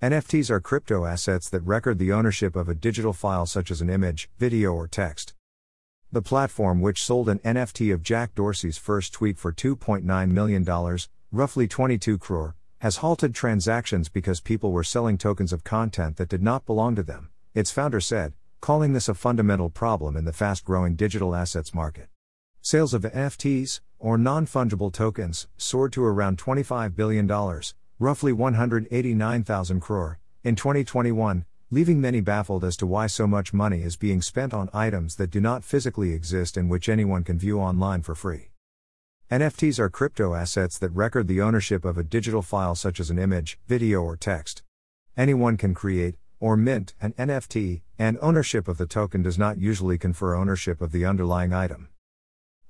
NFTs are crypto assets that record the ownership of a digital file such as an image, video, or text. The platform, which sold an NFT of Jack Dorsey's first tweet for $2.9 million, roughly 22 crore, has halted transactions because people were selling tokens of content that did not belong to them, its founder said, calling this a fundamental problem in the fast growing digital assets market. Sales of NFTs, or non fungible tokens, soared to around $25 billion, roughly 189,000 crore, in 2021, leaving many baffled as to why so much money is being spent on items that do not physically exist and which anyone can view online for free. NFTs are crypto assets that record the ownership of a digital file such as an image, video, or text. Anyone can create, or mint, an NFT, and ownership of the token does not usually confer ownership of the underlying item.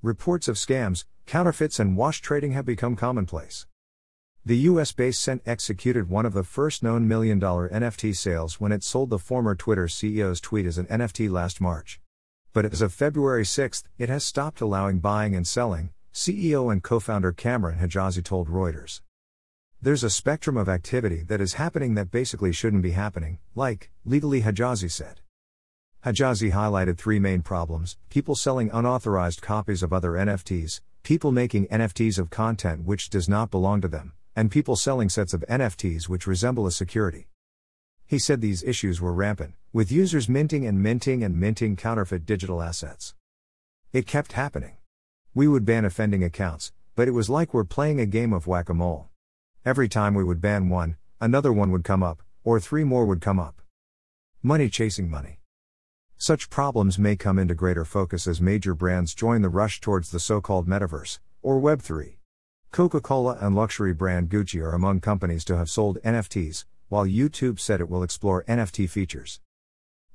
Reports of scams, counterfeits, and wash trading have become commonplace. The US based Cent executed one of the first known million dollar NFT sales when it sold the former Twitter CEO's tweet as an NFT last March. But as of February 6, it has stopped allowing buying and selling, CEO and co founder Cameron Hijazi told Reuters. There's a spectrum of activity that is happening that basically shouldn't be happening, like, legally Hijazi said. Hijazi highlighted three main problems people selling unauthorized copies of other NFTs, people making NFTs of content which does not belong to them, and people selling sets of NFTs which resemble a security. He said these issues were rampant, with users minting and minting and minting counterfeit digital assets. It kept happening. We would ban offending accounts, but it was like we're playing a game of whack a mole. Every time we would ban one, another one would come up, or three more would come up. Money chasing money. Such problems may come into greater focus as major brands join the rush towards the so called metaverse, or Web3. Coca Cola and luxury brand Gucci are among companies to have sold NFTs, while YouTube said it will explore NFT features.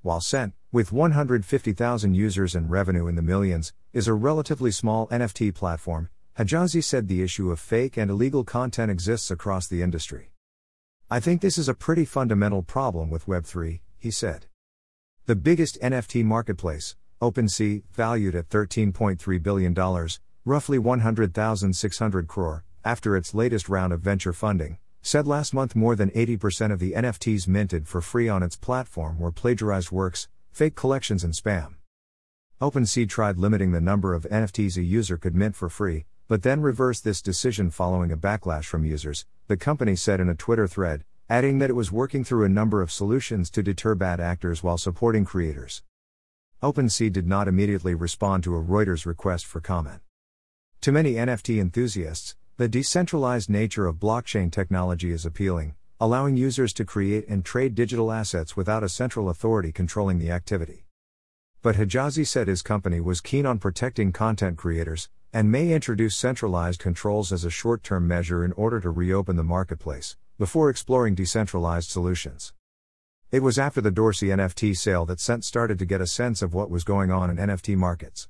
While Cent, with 150,000 users and revenue in the millions, is a relatively small NFT platform, Hijazi said the issue of fake and illegal content exists across the industry. I think this is a pretty fundamental problem with Web3, he said. The biggest NFT marketplace, OpenSea, valued at $13.3 billion, roughly 100,600 crore, after its latest round of venture funding, said last month more than 80% of the NFTs minted for free on its platform were plagiarized works, fake collections, and spam. OpenSea tried limiting the number of NFTs a user could mint for free, but then reversed this decision following a backlash from users, the company said in a Twitter thread, adding that it was working through a number of solutions to deter bad actors while supporting creators. OpenSea did not immediately respond to a Reuters request for comment. To many NFT enthusiasts, the decentralized nature of blockchain technology is appealing, allowing users to create and trade digital assets without a central authority controlling the activity. But Hijazi said his company was keen on protecting content creators, and may introduce centralized controls as a short term measure in order to reopen the marketplace, before exploring decentralized solutions. It was after the Dorsey NFT sale that Cent started to get a sense of what was going on in NFT markets.